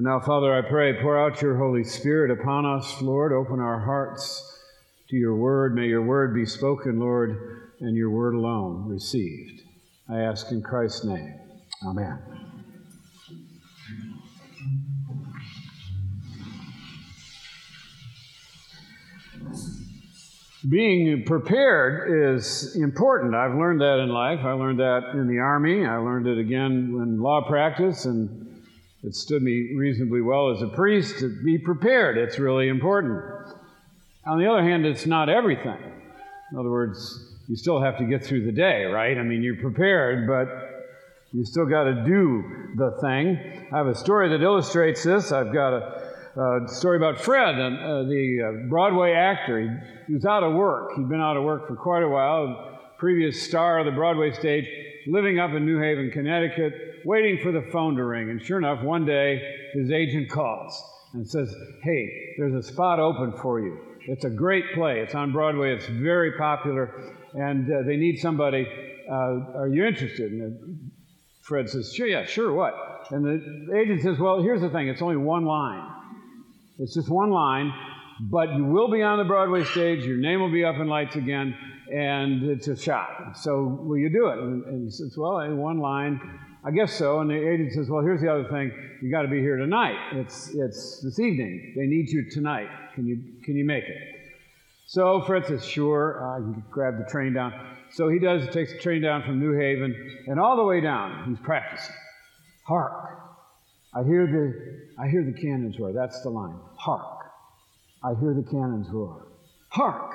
And now, Father, I pray, pour out your Holy Spirit upon us, Lord. Open our hearts to your word. May your word be spoken, Lord, and your word alone received. I ask in Christ's name. Amen. Being prepared is important. I've learned that in life. I learned that in the Army. I learned it again in law practice, and it stood me reasonably well as a priest to be prepared. It's really important. On the other hand, it's not everything. In other words, you still have to get through the day, right? I mean, you're prepared, but you still got to do the thing. I have a story that illustrates this. I've got a uh, story about Fred, uh, the uh, Broadway actor. He, he, was out of work. He'd been out of work for quite a while. Previous star of the Broadway stage, living up in New Haven, Connecticut, waiting for the phone to ring. And sure enough, one day his agent calls and says, Hey, there's a spot open for you. It's a great play. It's on Broadway. It's very popular, and uh, they need somebody. Uh, are you interested? And Fred says, Sure, yeah, sure, what? And the agent says, Well, here's the thing it's only one line. It's just one line, but you will be on the Broadway stage. Your name will be up in lights again, and it's a shot. So will you do it? And, and he says, well, one line, I guess so. And the agent says, well, here's the other thing. You got to be here tonight. It's it's this evening. They need you tonight. Can you can you make it? So Fred says, sure. I can grab the train down. So he does. Takes the train down from New Haven, and all the way down, he's practicing. Hark! I hear the I hear the cannons roar. That's the line. Hark! I hear the cannons roar. Hark!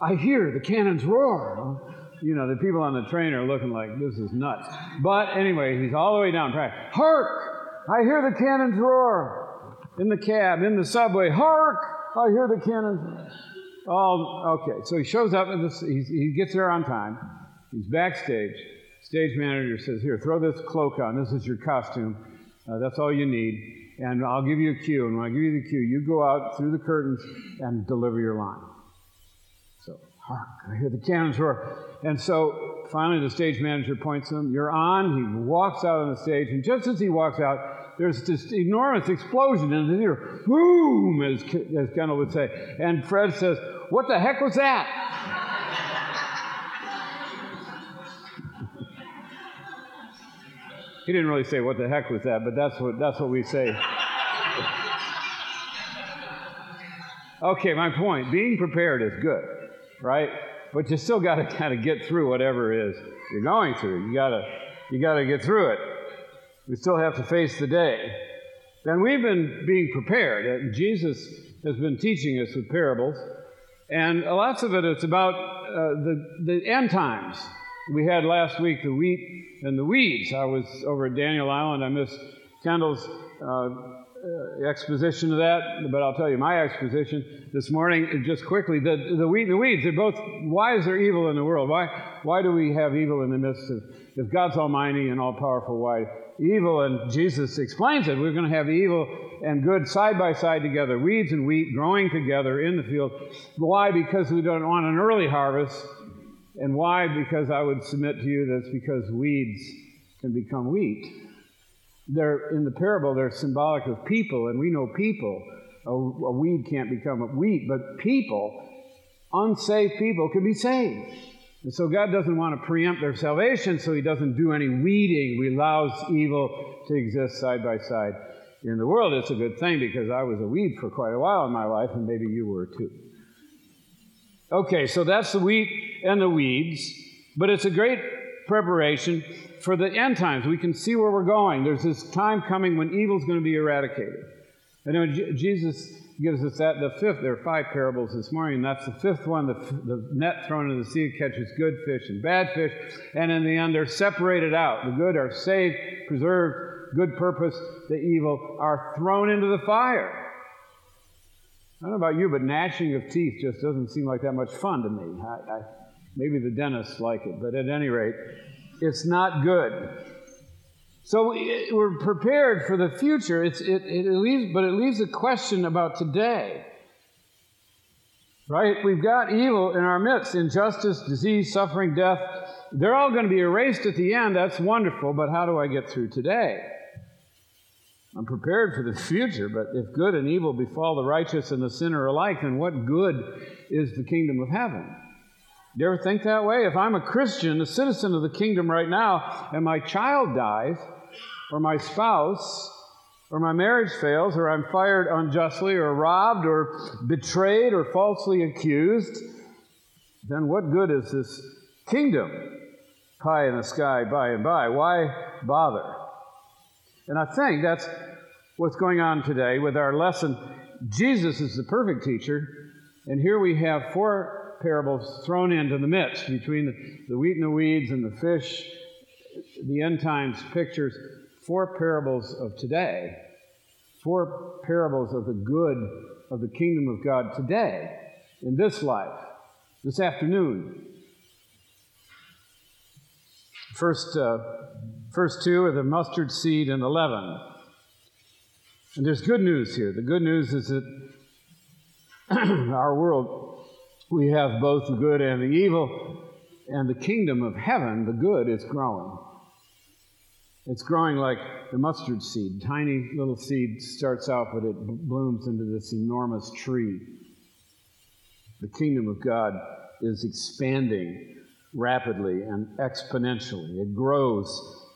I hear the cannons roar. You know, the people on the train are looking like this is nuts. But anyway, he's all the way down track. Hark! I hear the cannons roar. In the cab, in the subway. Hark! I hear the cannons. Oh, okay. So he shows up and he gets there on time. He's backstage. Stage manager says, Here, throw this cloak on. This is your costume. Uh, that's all you need. And I'll give you a cue. And when I give you the cue, you go out through the curtains and deliver your line. So, hark, I hear the cannons roar. And so finally the stage manager points to him, You're on. He walks out on the stage. And just as he walks out, there's this enormous explosion in the theater. Boom, as, as Kendall would say. And Fred says, What the heck was that? He didn't really say what the heck was that, but that's what that's what we say. okay, my point. Being prepared is good, right? But you still got to kind of get through whatever it is you're going through. You gotta you gotta get through it. We still have to face the day. Then we've been being prepared. Jesus has been teaching us with parables, and lots of it is about uh, the the end times. We had last week the wheat and the weeds. I was over at Daniel Island. I missed Kendall's uh, uh, exposition of that, but I'll tell you my exposition this morning just quickly. The, the and the weeds, they're both, why is there evil in the world? Why, why do we have evil in the midst of, if God's almighty and all powerful, why evil? And Jesus explains it. We're going to have evil and good side by side together, weeds and wheat growing together in the field. Why? Because we don't want an early harvest and why? Because I would submit to you that's because weeds can become wheat. They're in the parable, they're symbolic of people, and we know people. A, a weed can't become a wheat, but people, unsaved people, can be saved. And so God doesn't want to preempt their salvation, so He doesn't do any weeding. He allows evil to exist side by side. In the world, it's a good thing because I was a weed for quite a while in my life, and maybe you were too. Okay, so that's the wheat and the weeds, but it's a great preparation for the end times. We can see where we're going. There's this time coming when evil's going to be eradicated. Know J- Jesus gives us that. The fifth, there are five parables this morning, and that's the fifth one. The, the net thrown into the sea catches good fish and bad fish, and in the end, they're separated out. The good are saved, preserved, good purpose. The evil are thrown into the fire. I don't know about you, but gnashing of teeth just doesn't seem like that much fun to me. I, I, maybe the dentists like it, but at any rate, it's not good. So we're prepared for the future. It's, it, it leaves, but it leaves a question about today. Right? We've got evil in our midst injustice, disease, suffering, death. They're all going to be erased at the end. That's wonderful, but how do I get through today? I'm prepared for the future, but if good and evil befall the righteous and the sinner alike, then what good is the kingdom of heaven? Do you ever think that way? If I'm a Christian, a citizen of the kingdom right now, and my child dies, or my spouse, or my marriage fails, or I'm fired unjustly, or robbed, or betrayed, or falsely accused, then what good is this kingdom? high in the sky by and by. Why bother? And I think that's what's going on today with our lesson. Jesus is the perfect teacher, and here we have four parables thrown into the midst between the, the wheat and the weeds and the fish, the end times pictures, four parables of today, four parables of the good of the kingdom of God today, in this life, this afternoon. First, uh, first two are the mustard seed and the leaven. And there's good news here. The good news is that our world, we have both the good and the evil, and the kingdom of heaven, the good, is growing. It's growing like the mustard seed. Tiny little seed starts out, but it blooms into this enormous tree. The kingdom of God is expanding rapidly and exponentially. It grows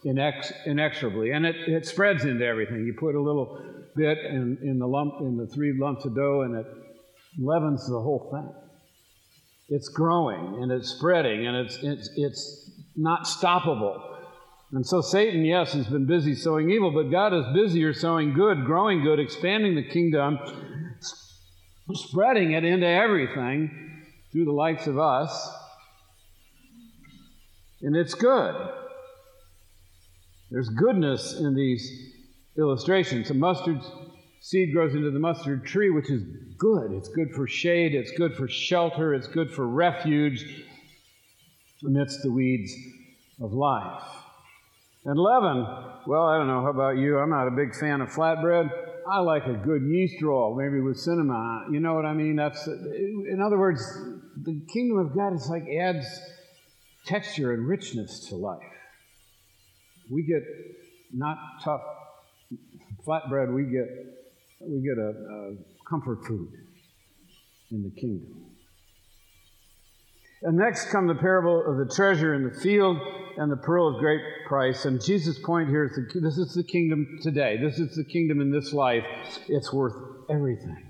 inex- inexorably, and it, it spreads into everything. You put a little bit in, in the lump in the three lumps of dough, and it leavens the whole thing. It's growing and it's spreading, and it's it's it's not stoppable. And so Satan, yes, has been busy sowing evil, but God is busier sowing good, growing good, expanding the kingdom, spreading it into everything through the likes of us. And it's good. There's goodness in these illustrations. A mustard seed grows into the mustard tree, which is good. It's good for shade, it's good for shelter, it's good for refuge amidst the weeds of life. And leaven, well, I don't know, how about you? I'm not a big fan of flatbread. I like a good yeast roll, maybe with cinnamon. You know what I mean? That's, in other words, the kingdom of God is like adds texture and richness to life. We get not tough flatbread. We get we get a, a comfort food in the kingdom. And next come the parable of the treasure in the field and the pearl of great price. And Jesus' point here is the, this is the kingdom today. This is the kingdom in this life. It's worth everything.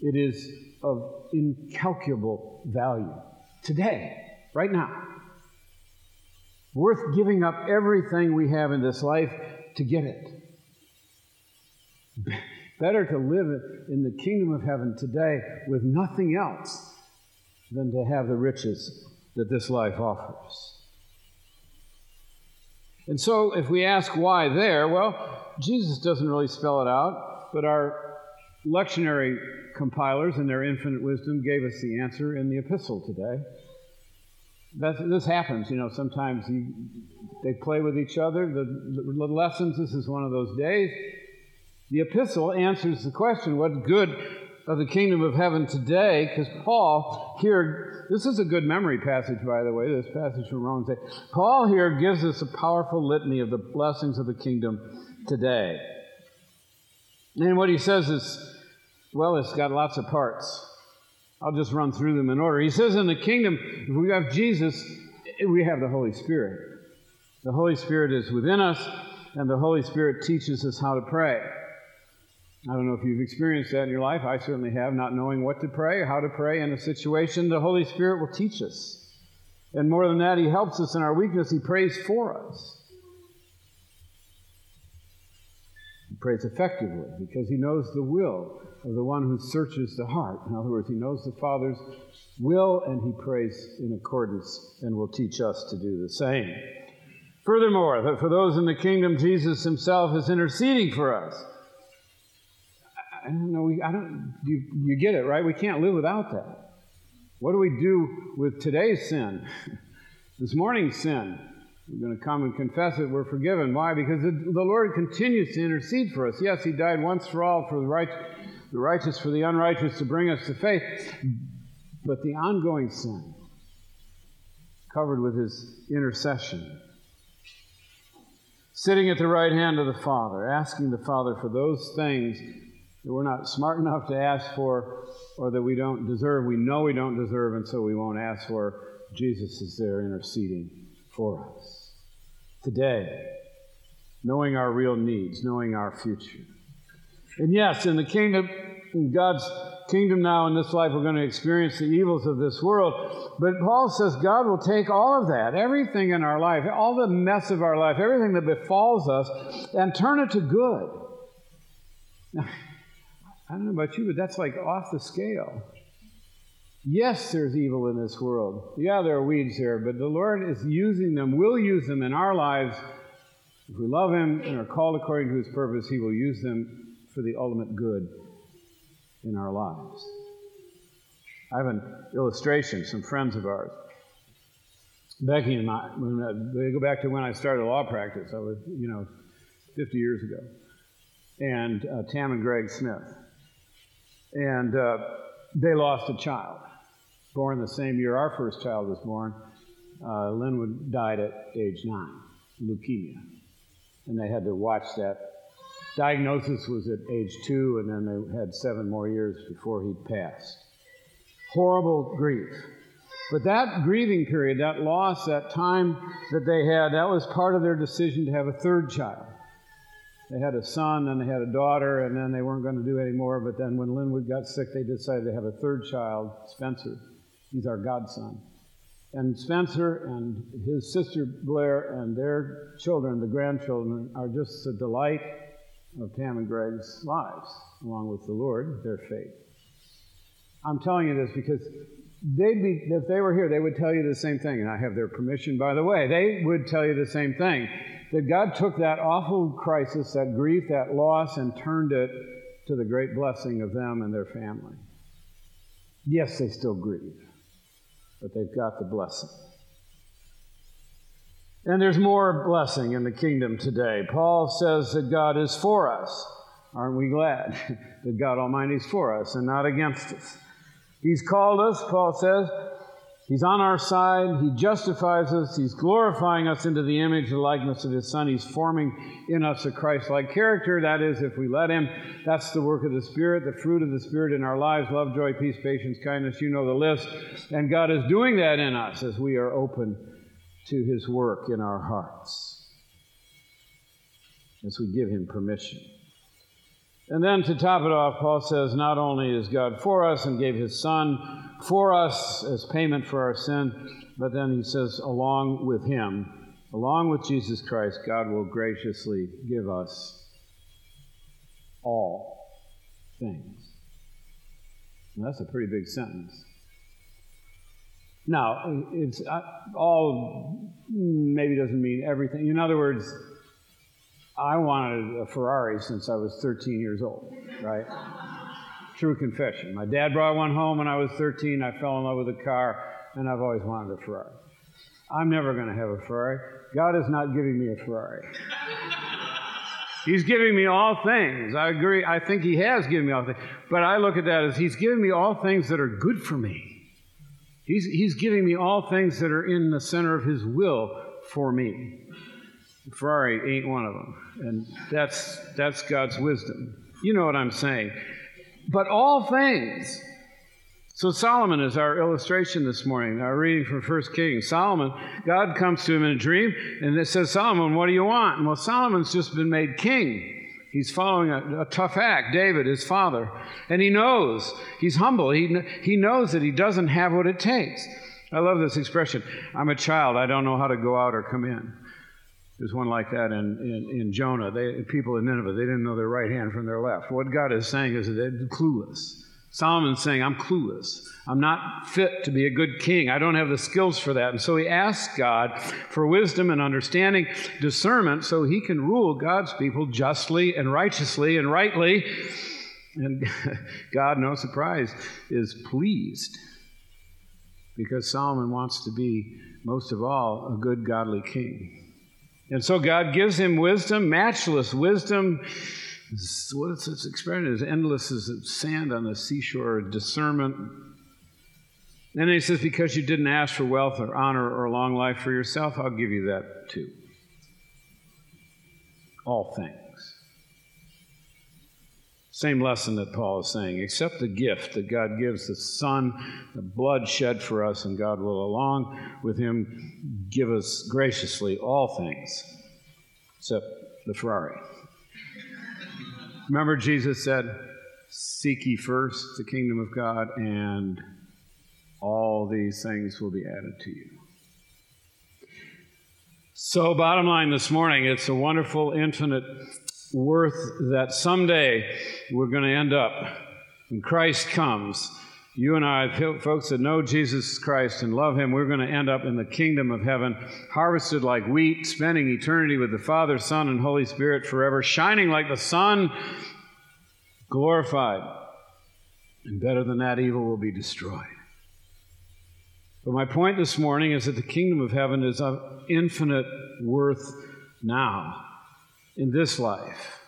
It is of incalculable value today, right now. Worth giving up everything we have in this life to get it. Better to live in the kingdom of heaven today with nothing else than to have the riches that this life offers. And so, if we ask why there, well, Jesus doesn't really spell it out, but our lectionary compilers, in their infinite wisdom, gave us the answer in the epistle today. That's, this happens, you know, sometimes you, they play with each other. The, the lessons, this is one of those days. The epistle answers the question what good of the kingdom of heaven today? Because Paul here, this is a good memory passage, by the way, this passage from Romans 8. Paul here gives us a powerful litany of the blessings of the kingdom today. And what he says is, well, it's got lots of parts. I'll just run through them in order. He says, in the kingdom, if we have Jesus, we have the Holy Spirit. The Holy Spirit is within us, and the Holy Spirit teaches us how to pray. I don't know if you've experienced that in your life. I certainly have, not knowing what to pray or how to pray in a situation. The Holy Spirit will teach us. And more than that, He helps us in our weakness. He prays for us. He prays effectively because He knows the will of the one who searches the heart. In other words, He knows the Father's will and He prays in accordance and will teach us to do the same. Furthermore, that for those in the kingdom, Jesus Himself is interceding for us. I don't know. I don't. You, you get it, right? We can't live without that. What do we do with today's sin? this morning's sin. We're going to come and confess it. We're forgiven. Why? Because the, the Lord continues to intercede for us. Yes, He died once for all for the, right, the righteous, for the unrighteous, to bring us to faith. But the ongoing sin, covered with His intercession. sitting at the right hand of the Father, asking the Father for those things that we're not smart enough to ask for or that we don't deserve. We know we don't deserve, and so we won't ask for. Jesus is there interceding for us. Today, knowing our real needs, knowing our future. And yes, in the kingdom, in God's kingdom now in this life, we're going to experience the evils of this world. But Paul says God will take all of that, everything in our life, all the mess of our life, everything that befalls us, and turn it to good. I don't know about you, but that's like off the scale. Yes, there's evil in this world. Yeah, there are weeds here, but the Lord is using them, will use them in our lives. If we love Him and are called according to His purpose, He will use them for the ultimate good in our lives. I have an illustration, some friends of ours. Becky and I, they go back to when I started law practice. I was, you know, 50 years ago. And uh, Tam and Greg Smith. And uh, they lost a child, born the same year our first child was born. Uh, Linwood died at age nine, leukemia. And they had to watch that Diagnosis was at age two, and then they had seven more years before he passed. Horrible grief. But that grieving period, that loss, that time that they had, that was part of their decision to have a third child. They had a son, and they had a daughter, and then they weren't going to do any more. But then when Linwood got sick, they decided to have a third child, Spencer. He's our godson. And Spencer and his sister Blair and their children, the grandchildren, are just a delight of Tam and Greg's lives, along with the Lord, their faith. I'm telling you this because they'd be, if they were here, they would tell you the same thing, and I have their permission, by the way. They would tell you the same thing that God took that awful crisis, that grief, that loss, and turned it to the great blessing of them and their family. Yes, they still grieve, but they've got the blessing. And there's more blessing in the kingdom today. Paul says that God is for us. Aren't we glad that God Almighty is for us and not against us? He's called us, Paul says. He's on our side. He justifies us. He's glorifying us into the image and likeness of His Son. He's forming in us a Christ like character. That is, if we let Him, that's the work of the Spirit, the fruit of the Spirit in our lives love, joy, peace, patience, kindness. You know the list. And God is doing that in us as we are open to his work in our hearts as we give him permission. And then to top it off, Paul says, not only is God for us and gave his son for us as payment for our sin, but then he says, along with him, along with Jesus Christ, God will graciously give us all things. That's a pretty big sentence. Now, it's uh, all maybe doesn't mean everything. In other words, I wanted a Ferrari since I was 13 years old, right? True confession. My dad brought one home when I was 13. I fell in love with a car, and I've always wanted a Ferrari. I'm never going to have a Ferrari. God is not giving me a Ferrari. He's giving me all things. I agree. I think He has given me all things. But I look at that as He's giving me all things that are good for me. He's, he's giving me all things that are in the center of His will for me. Ferrari ain't one of them. And that's, that's God's wisdom. You know what I'm saying. But all things. So Solomon is our illustration this morning, our reading from 1 Kings. Solomon, God comes to him in a dream, and it says, Solomon, what do you want? And well, Solomon's just been made king. He's following a, a, tough act, David, his father. And he knows, he's humble. He, he knows that he doesn't have what it takes. I love this expression I'm a child, I don't know how to go out or come in. There's one like that in, in, in Jonah. They, people in Nineveh, they didn't know their right hand from their left. What God is saying is that they're clueless. Solomon's saying, I'm clueless. I'm not fit to be a good king. I don't have the skills for that. And so he asks God for wisdom and understanding, discernment, so he can rule God's people justly and righteously and rightly. And God, no surprise, is pleased because Solomon wants to be, most of all, a good, godly king. And so God gives him wisdom, matchless wisdom what is this expression? As endless as sand on the seashore, discernment. And he says, Because you didn't ask for wealth or honor or long life for yourself, I'll give you that too. all things. Same lesson that Paul is saying. Accept the gift that God gives the Son, the blood shed for us, and God will, along with Him, give us graciously all things, except the Ferrari. Remember, Jesus said, Seek ye first the kingdom of God, and all these things will be added to you. So, bottom line this morning, it's a wonderful, infinite worth that someday we're going to end up when Christ comes. You and I, folks that know Jesus Christ and love Him, we're going to end up in the kingdom of heaven, harvested like wheat, spending eternity with the Father, Son, and Holy Spirit forever, shining like the sun, glorified. And better than that, evil will be destroyed. But my point this morning is that the kingdom of heaven is of infinite worth now in this life,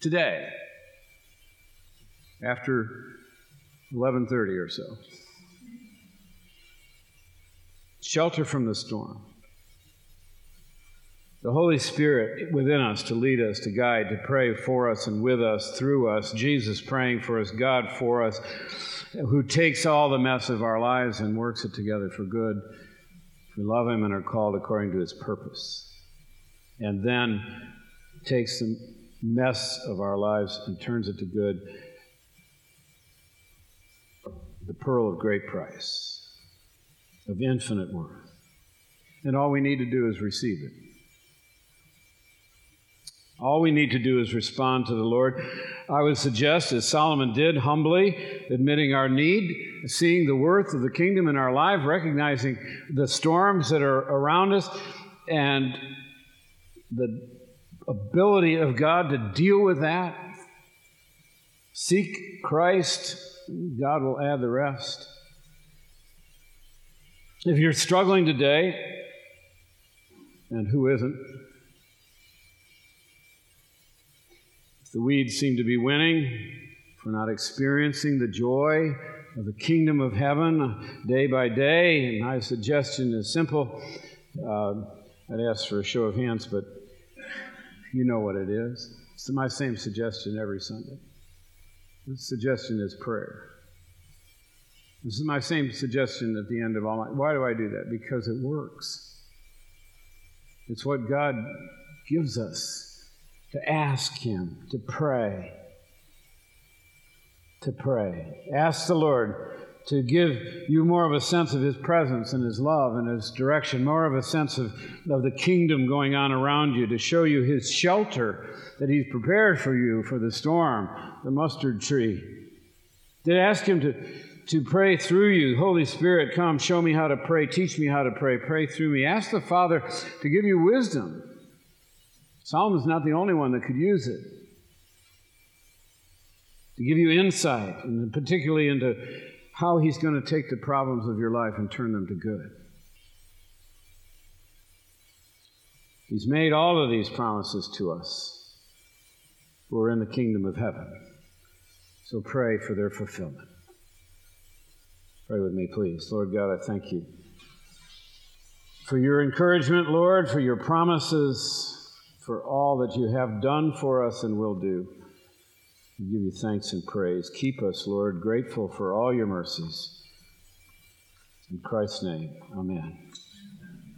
today, after 11:30 or so. Shelter from the storm. The Holy Spirit within us to lead us, to guide, to pray for us and with us, through us. Jesus praying for us, God for us, who takes all the mess of our lives and works it together for good. We love Him and are called according to His purpose. And then takes the mess of our lives and turns it to good. The pearl of great price, of infinite worth. And all we need to do is receive it. All we need to do is respond to the Lord. I would suggest, as Solomon did, humbly admitting our need, seeing the worth of the kingdom in our life, recognizing the storms that are around us, and the ability of God to deal with that. Seek Christ, God will add the rest. If you're struggling today, and who isn't? If the weeds seem to be winning, if we're not experiencing the joy of the kingdom of heaven day by day, and my suggestion is simple. Uh, I'd ask for a show of hands, but you know what it is. It's my same suggestion every Sunday. The suggestion is prayer. This is my same suggestion at the end of all my. Why do I do that? Because it works. It's what God gives us to ask Him, to pray. To pray. Ask the Lord to give you more of a sense of His presence and His love and His direction, more of a sense of, of the kingdom going on around you, to show you His shelter that He's prepared for you for the storm, the mustard tree. To ask Him to, to pray through you. Holy Spirit, come, show me how to pray, teach me how to pray, pray through me. Ask the Father to give you wisdom. Solomon's not the only one that could use it. To give you insight, and particularly into how He's going to take the problems of your life and turn them to good. He's made all of these promises to us who are in the kingdom of heaven. So pray for their fulfillment. Pray with me, please. Lord God, I thank you for your encouragement, Lord, for your promises, for all that you have done for us and will do. We give you thanks and praise. Keep us, Lord, grateful for all your mercies. In Christ's name, amen.